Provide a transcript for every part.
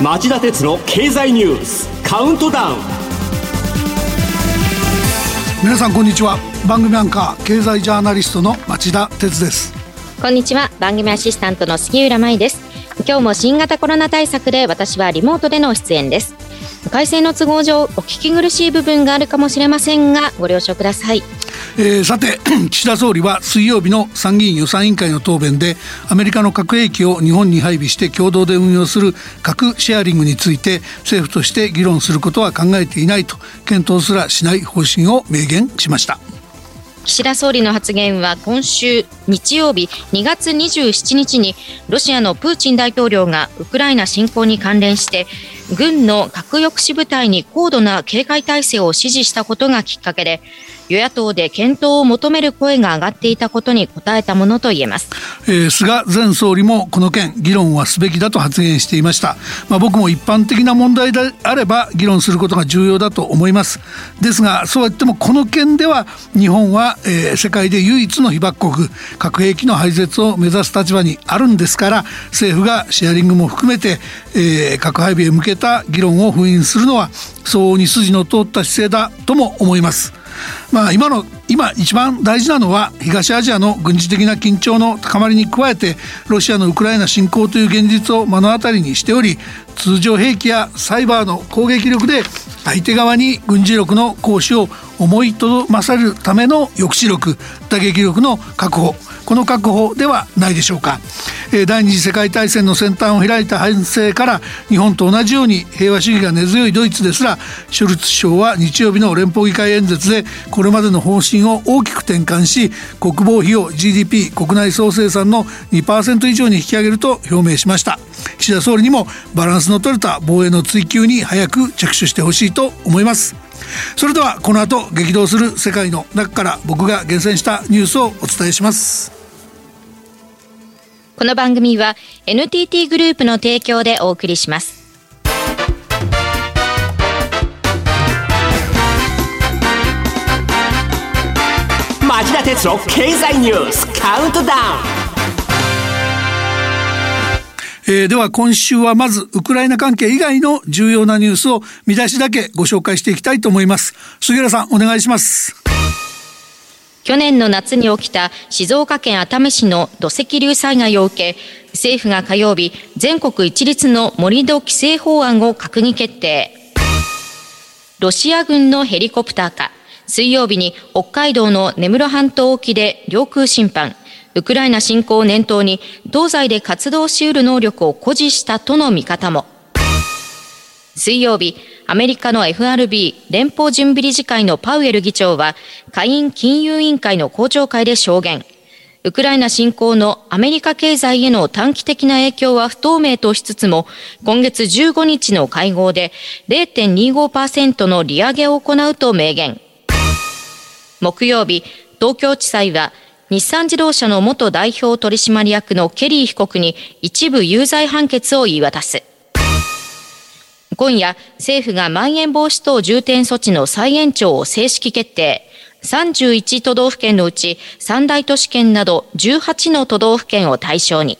町田鉄の経済ニュースカウントダウン。皆さんこんにちは。番組アンカー経済ジャーナリストの町田鉄です。こんにちは。番組アシスタントの杉浦舞です。今日も新型コロナ対策で私はリモートでの出演です改正の都合上お聞き苦しい部分があるかもしれませんがご了承くださいえー、さて 岸田総理は水曜日の参議院予算委員会の答弁でアメリカの核兵器を日本に配備して共同で運用する核シェアリングについて政府として議論することは考えていないと検討すらしない方針を明言しました。岸田総理の発言は今週日曜日2月27日にロシアのプーチン大統領がウクライナ侵攻に関連して軍の核抑止部隊に高度な警戒態勢を指示したことがきっかけで与野党で検討を求める声が上がっていたことに応えたものと言えます、えー、菅前総理もこの件議論はすべきだと発言していました、まあ、僕も一般的な問題であれば議論することが重要だと思います。ですがそうは言ってもこの件では日本は、えー、世界で唯一の被爆国核兵器の廃絶を目指す立場にあるんですから政府がシェアリングも含めて、えー、核配備へ向けた議論を封印するのは相応に筋の通った姿勢だとも思います。まあ、今の今一番大事なのは東アジアの軍事的な緊張の高まりに加えてロシアのウクライナ侵攻という現実を目の当たりにしており通常兵器やサイバーの攻撃力で相手側に軍事力の行使を思いとどまされるための抑止力打撃力の確保この確保ではないでしょうか。第二次世界大戦の先端を開いた反省から日本と同じように平和主義が根強いドイツですらショルツ首相は日曜日の連邦議会演説でこれまでの方針を大きく転換し国防費を GDP 国内総生産の2%以上に引き上げると表明しました。岸田総理にもバランスの取れた防衛の追求に早く着手してほしいと思います。それではこの後激動する世界の中から僕が厳選したニュースをお伝えします。この番組は NTT グループの提供でお送りします。町田鉄の経済ニュースカウントダウン。えー、では今週はまずウクライナ関係以外の重要なニュースを見出しだけご紹介していきたいと思います。杉浦さんお願いします去年の夏に起きた静岡県熱海市の土石流災害を受け、政府が火曜日、全国一律の盛り土規制法案を閣議決定。ロシア軍のヘリコプターか、水曜日に北海道の根室半島沖で領空侵犯、ウクライナ侵攻を念頭に東西で活動し得る能力を誇示したとの見方も。水曜日、アメリカの FRB 連邦準備理事会のパウエル議長は下院金融委員会の公聴会で証言。ウクライナ侵攻のアメリカ経済への短期的な影響は不透明としつつも、今月15日の会合で0.25%の利上げを行うと明言。木曜日、東京地裁は日産自動車の元代表取締役のケリー被告に一部有罪判決を言い渡す。今夜、政府がまん延防止等重点措置の再延長を正式決定。31都道府県のうち三大都市圏など18の都道府県を対象に。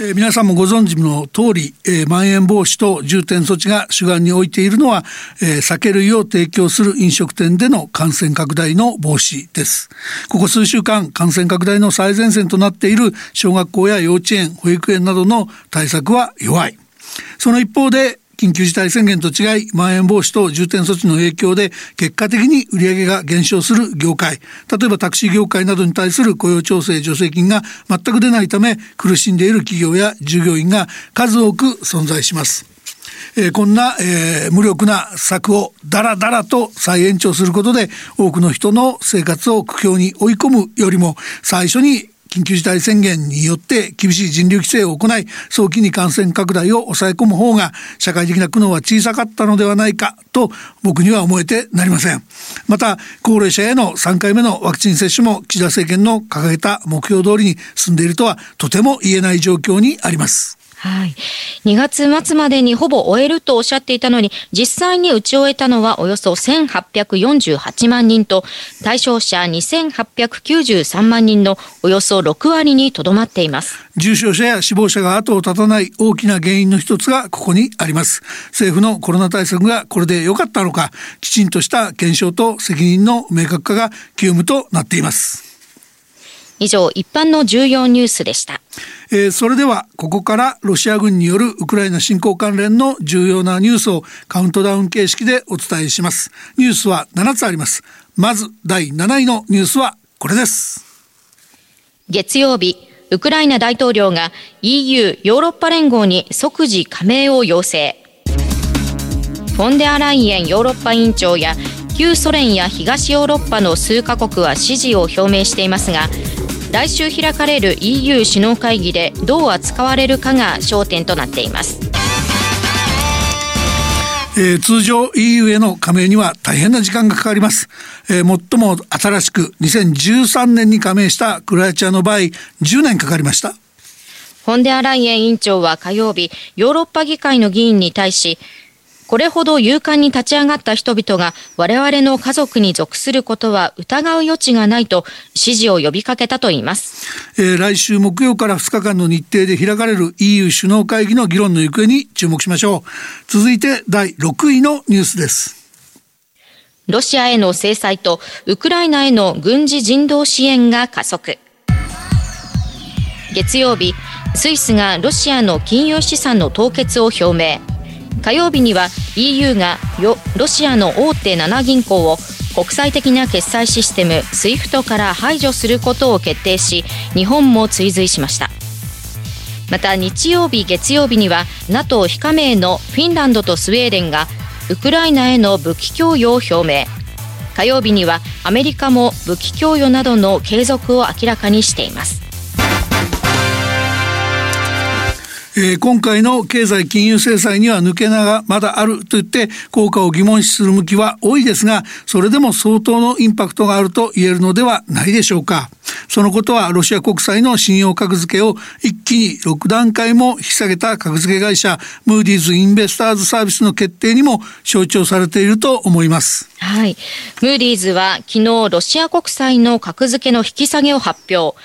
えー、皆さんもご存知の通り、えー、まん延防止等重点措置が主眼に置いているのは、えー、酒類を提供する飲食店での感染拡大の防止です。ここ数週間、感染拡大の最前線となっている小学校や幼稚園、保育園などの対策は弱い。その一方で、緊急事態宣言と違い、まん延防止等重点措置の影響で、結果的に売上が減少する業界、例えばタクシー業界などに対する雇用調整助成金が全く出ないため、苦しんでいる企業や従業員が数多く存在します。えー、こんな、えー、無力な策をだらだらと再延長することで多くの人の生活を苦境に追い込むよりも最初に緊急事態宣言によって厳しい人流規制を行い早期に感染拡大を抑え込む方が社会的な苦悩は小さかったのではないかと僕には思えてなりません。また高齢者への3回目のワクチン接種も岸田政権の掲げた目標通りに進んでいるとはとても言えない状況にあります。はい。2月末までにほぼ終えるとおっしゃっていたのに、実際に打ち終えたのはおよそ1848万人と、対象者2893万人のおよそ6割にとどまっています。重症者や死亡者が後を絶たない大きな原因の一つがここにあります。政府のコロナ対策がこれで良かったのか、きちんとした検証と責任の明確化が急務となっています。以上、一般の重要ニュースでした。えー、それではここからロシア軍によるウクライナ侵攻関連の重要なニュースをカウントダウン形式でお伝えします。ニュースは7つあります。まず第7位のニュースはこれです。月曜日ウクライナ大統領が EU ヨーロッパ連合に即時加盟を要請。フォンデアライエンヨーロッパ委員長や旧ソ連や東ヨーロッパの数カ国は支持を表明していますが来週開かれる EU 首脳会議でどう扱われるかが焦点となっています。えー、通常 EU への加盟には大変な時間がかかります、えー、最も新しく2013年に加盟したクロアチアの場合10年かかりましたフォンデアライエン委員長は火曜日ヨーロッパ議会の議員に対しこれほど勇敢に立ち上がった人々が我々の家族に属することは疑う余地がないと支持を呼びかけたといいます、えー、来週木曜から2日間の日程で開かれる EU 首脳会議の議論の行方に注目しましょう。続いて第6位のニュースです。ロシアへの制裁とウクライナへの軍事人道支援が加速。月曜日スイスがロシアの金融資産の凍結を表明火曜日には EU がロシアの大手7銀行を国際的な決済システム SWIFT から排除することを決定し日本も追随しました。また日曜日月曜日には NATO 非加盟のフィンランドとスウェーデンがウクライナへの武器供与を表明。火曜日にはアメリカも武器供与などの継続を明らかにしています。えー、今回の経済金融制裁には抜け穴がまだあると言って効果を疑問視する向きは多いですがそれでも相当のインパクトがあると言えるのではないでしょうか。そのことはロシア国債の信用格付けを一気に6段階も引き下げた格付け会社ムーディーズ・インベスターズ・サービスの決定にも象徴されていると思いますはい。ムーディーズは昨日ロシア国債の格付けの引き下げを発表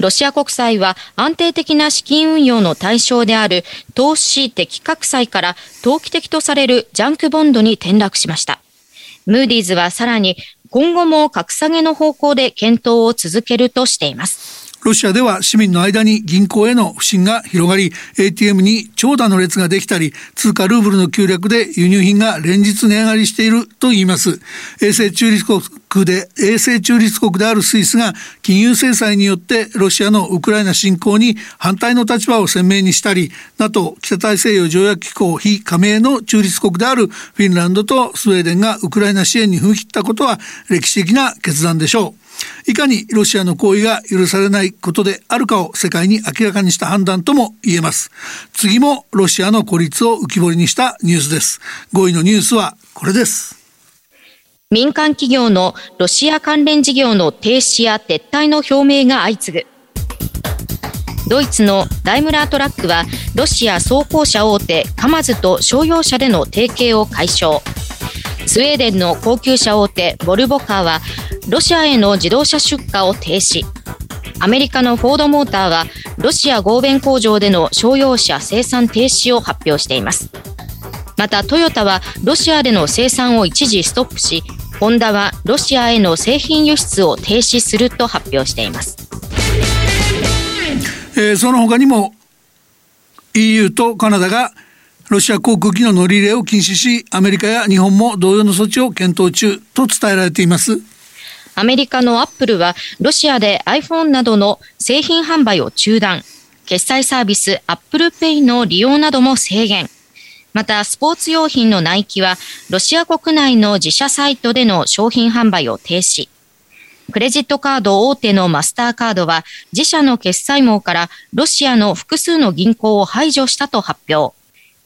ロシア国債は安定的な資金運用の対象である投資的格債から投機的とされるジャンクボンドに転落しました。ムーディーズはさらに今後も格下げの方向で検討を続けるとしています。ロシアでは市民の間に銀行への不信が広がり ATM に長蛇の列ができたり通貨ルーブルの急落で輸入品が連日値上がりしていると言います。衛星中立国で衛星中立国であるスイスが金融制裁によってロシアのウクライナ侵攻に反対の立場を鮮明にしたり NATO 北大西洋条約機構非加盟の中立国であるフィンランドとスウェーデンがウクライナ支援に踏み切ったことは歴史的な決断でしょう。いかにロシアの行為が許されないことであるかを世界に明らかにした判断とも言えます。次もロシアの孤立を浮き彫りにしたニュースです。5位のニュースはこれです。民間企業のロシア関連事業の停止や撤退の表明が相次ぐ。ドイツのダイムラートラックはロシア装甲車大手カマズと商用車での提携を解消。スウェーデンの高級車大手ボルボカーはロシアへの自動車出荷を停止。アメリカのフォードモーターはロシア合弁工場での商用車生産停止を発表しています。またトヨタはロシアでの生産を一時ストップしホンダはロシアへの製品輸出を停止すると発表しています、えー、その他にも EU とカナダがロシア航空機の乗り入れを禁止しアメリカや日本も同様の措置を検討中と伝えられています。アメリカのアップルはロシアで iPhone などの製品販売を中断。決済サービス Apple Pay の利用なども制限。また、スポーツ用品のナイキは、ロシア国内の自社サイトでの商品販売を停止。クレジットカード大手のマスターカードは、自社の決済網からロシアの複数の銀行を排除したと発表。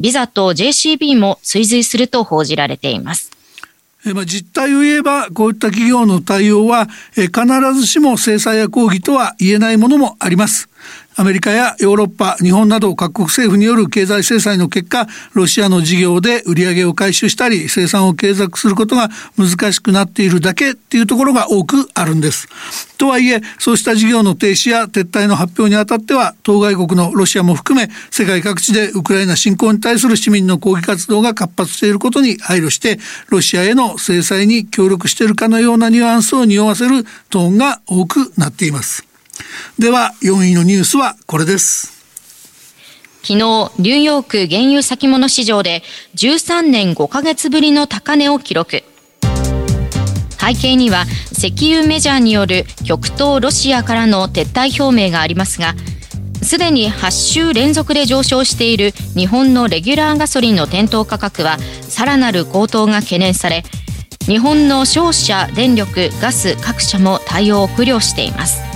ビザと JCB も追随すると報じられています。ま、実態を言えばこういった企業の対応は必ずしも制裁や抗議とは言えないものもあります。アメリカやヨーロッパ日本など各国政府による経済制裁の結果ロシアの事業で売り上げを回収したり生産を継続することが難しくなっているだけっていうところが多くあるんです。とはいえそうした事業の停止や撤退の発表にあたっては当該国のロシアも含め世界各地でウクライナ侵攻に対する市民の抗議活動が活発していることに配慮してロシアへの制裁に協力しているかのようなニュアンスを匂わせるトーンが多くなっていますでは4位のニュースはこれです昨日、ニューヨーク原油先物市場で13年5ヶ月ぶりの高値を記録。背景には石油メジャーによる極東ロシアからの撤退表明がありますが、すでに8週連続で上昇している日本のレギュラーガソリンの店頭価格はさらなる高騰が懸念され日本の商社電力ガス各社も対応を苦慮しています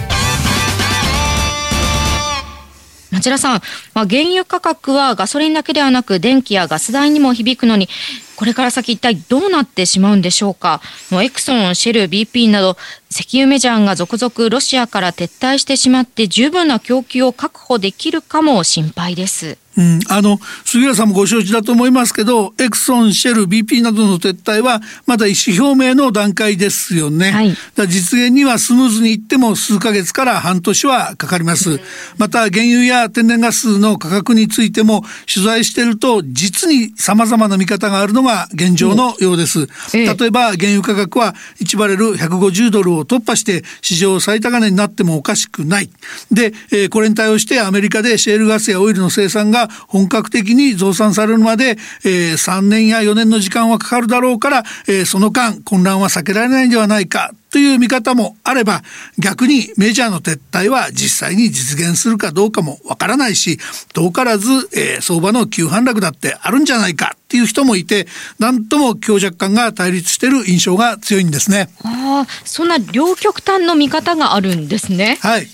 町田さん、まあ、原油価格はガソリンだけではなく電気やガス代にも響くのにこれから先一体どうなってしまうんでしょうか？もうエクソン、シェル、BP など石油メジャーが続々ロシアから撤退してしまって十分な供給を確保できるかも心配です。うん、あの杉浦さんもご承知だと思いますけどエクソン、シェル、BP などの撤退はまだ意思表明の段階ですよね、はい、だ実現にはスムーズにいっても数ヶ月から半年はかかります、また原油や天然ガスの価格についても取材していると実に様々な見方があるのが現状のようです、例えば原油価格は1バレル150ドルを突破して史上最高値になってもおかしくない。で、えー、これに対応してアメリカでシェールガスやオイルの生産が本格的に増産されるまで、えー、3年や4年の時間はかかるだろうから、えー、その間混乱は避けられないんではないかという見方もあれば逆にメジャーの撤退は実際に実現するかどうかもわからないし遠からず、えー、相場の急反落だってあるんじゃないかっていう人もいて何とも強弱感が対立している印象が強いんですね。あそんな両極端の見方があるんですね。はい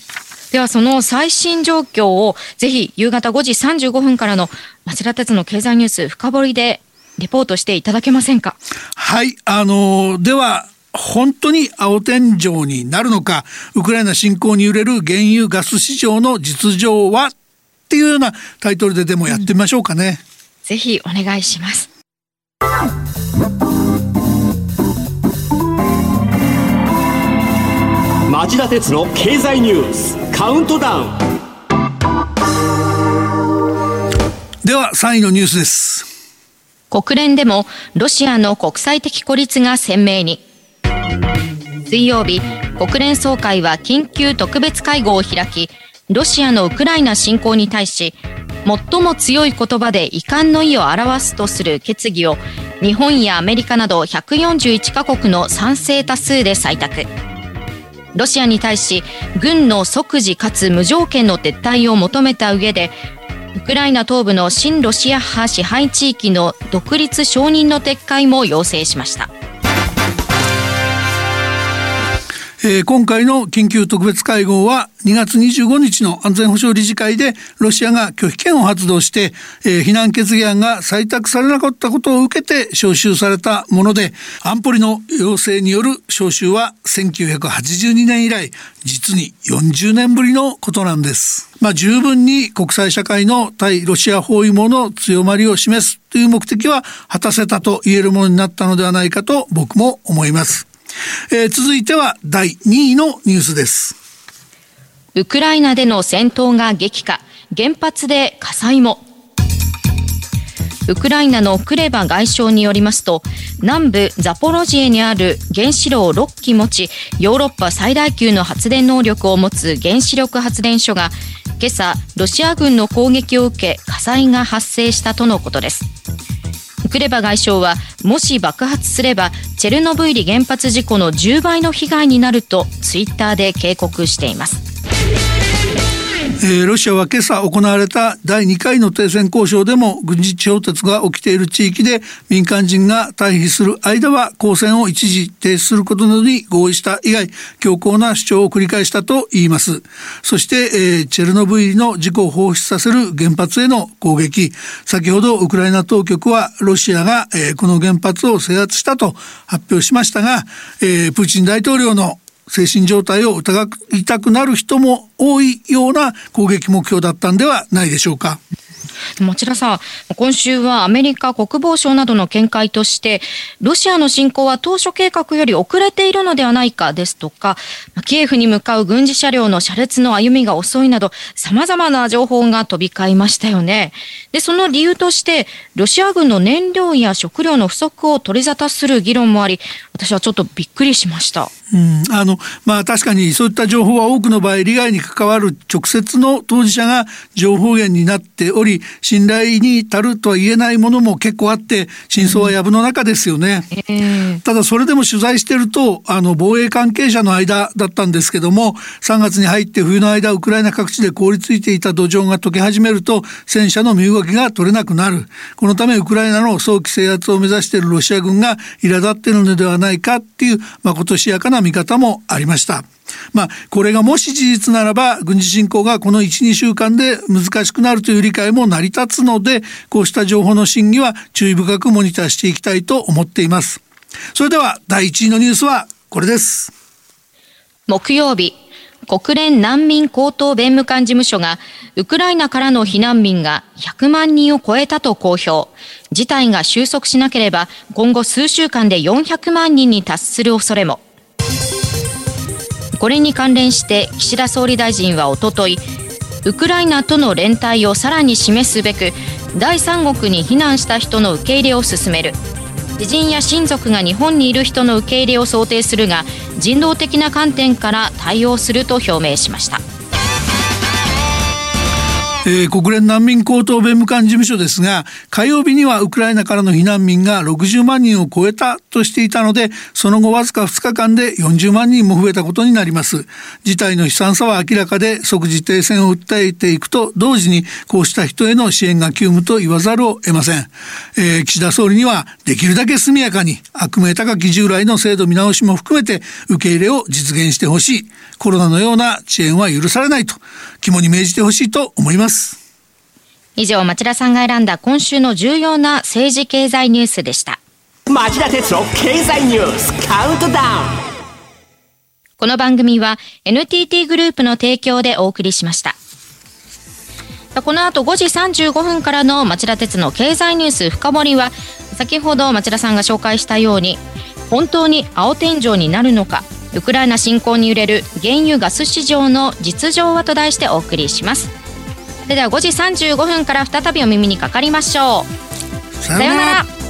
ではその最新状況をぜひ夕方5時35分からの町田鉄の経済ニュース深掘りでレポートしていただけませんか？はいあのでは本当に青天井になるのかウクライナ侵攻に揺れる原油ガス市場の実情はっていうようなタイトルででもやってみましょうかね、うん、ぜひお願いします。町田鉄の経済ニュースカウントダウン。では3位のニュースです。国連でもロシアの国際的孤立が鮮明に水曜日国連総会は緊急特別会合を開きロシアのウクライナ侵攻に対し最も強い言葉で遺憾の意を表すとする決議を日本やアメリカなど141カ国の賛成多数で採択。ロシアに対し軍の即時かつ無条件の撤退を求めた上でウクライナ東部の親ロシア派支配地域の独立承認の撤回も要請しました。えー、今回の緊急特別会合は2月25日の安全保障理事会でロシアが拒否権を発動して、えー、非難決議案が採択されなかったことを受けて招集されたもので安保理の要請による招集は1982年以来実に40年ぶりのことなんです。まあ、十分に国際社会の対ロシア包囲網の強まりを示すという目的は果たせたと言えるものになったのではないかと僕も思います。えー、続いては第2位のニュースです。ウクライナでの戦闘が激化。原発で火災も。ウクライナのクレバ外相によりますと南部ザポロジエにある原子炉を6基持ちヨーロッパ最大級の発電能力を持つ原子力発電所が今朝ロシア軍の攻撃を受け火災が発生したとのことです。クレバ外相はもし爆発すればチェルノブイリ原発事故の10倍の被害になるとツイッターで警告しています。えー、ロシアは今朝行われた第2回の停戦交渉でも軍事衝突が起きている地域で民間人が退避する間は交戦を一時停止することなどに合意した以外強硬な主張を繰り返したと言います。そして、えー、チェルノブイリの事故を放出させる原発への攻撃。先ほどウクライナ当局はロシアが、えー、この原発を制圧したと発表しましたが、えー、プーチン大統領の精神状態を疑いたくなる人も多いような攻撃目標だったんではないでしょうか。町田さん、今週はアメリカ国防省などの見解として、ロシアの侵攻は当初計画より遅れているのではないかですとか、キエフに向かう軍事車両の車列の歩みが遅いなど、様々な情報が飛び交いましたよね。で、その理由として、ロシア軍の燃料や食料の不足を取り沙汰する議論もあり、私はちょっとびっくりしました。うん、あのまあ確かにそういった情報は多くの場合利害に関わる直接の当事者が情報源になっており信頼に足るとは言えないものも結構あって真相は藪の中ですよね、うん。ただそれでも取材してるとあの防衛関係者の間だったんですけども3月に入って冬の間ウクライナ各地で凍りついていた土壌が溶け始めると戦車の身動きが取れなくなる。このためウクライナの早期制圧を目指しているロシア軍が苛立っているのではないかっていうまことしやかな見方もありました。まあ、これがもし事実ならば軍事侵攻がこの12週間で難しくなるという理解も成り立つのでこうした情報の審議は注意深くモニターしていきたいと思っています。それでは第1位のニュースはこれです。木曜日国連難民高等弁務官事務所がウクライナからの避難民が100万人を超えたと公表。事態が収束しなければ今後数週間で400万人に達する恐れも。これに関連して岸田総理大臣はおとといウクライナとの連帯をさらに示すべく第三国に避難した人の受け入れを進める知人や親族が日本にいる人の受け入れを想定するが人道的な観点から対応すると表明しました。えー、国連難民高等弁務官事務所ですが火曜日にはウクライナからの避難民が60万人を超えたとしていたのでその後わずか2日間で40万人も増えたことになります。事態の悲惨さは明らかで即時停戦を訴えていくと同時にこうした人への支援が急務と言わざるを得ません、えー、岸田総理にはできるだけ速やかに悪名高き従来の制度見直しも含めて受け入れを実現してほしい。コロナのような遅延は許されないと肝に銘じてほしいと思います。以上町田さんが選んだ今週の重要な政治経済ニュースでした。町田哲郎経済ニュースカウントダウンこの番組は NTT グループの提供でお送りしました。この後5時35分からの町田鉄の経済ニュース深掘りは先ほど町田さんが紹介したように本当に青天井になるのかウクライナ侵攻に揺れる原油ガス市場の実情はと題してお送りしますそれでは5時35分から再びお耳にかかりましょう。さようなら。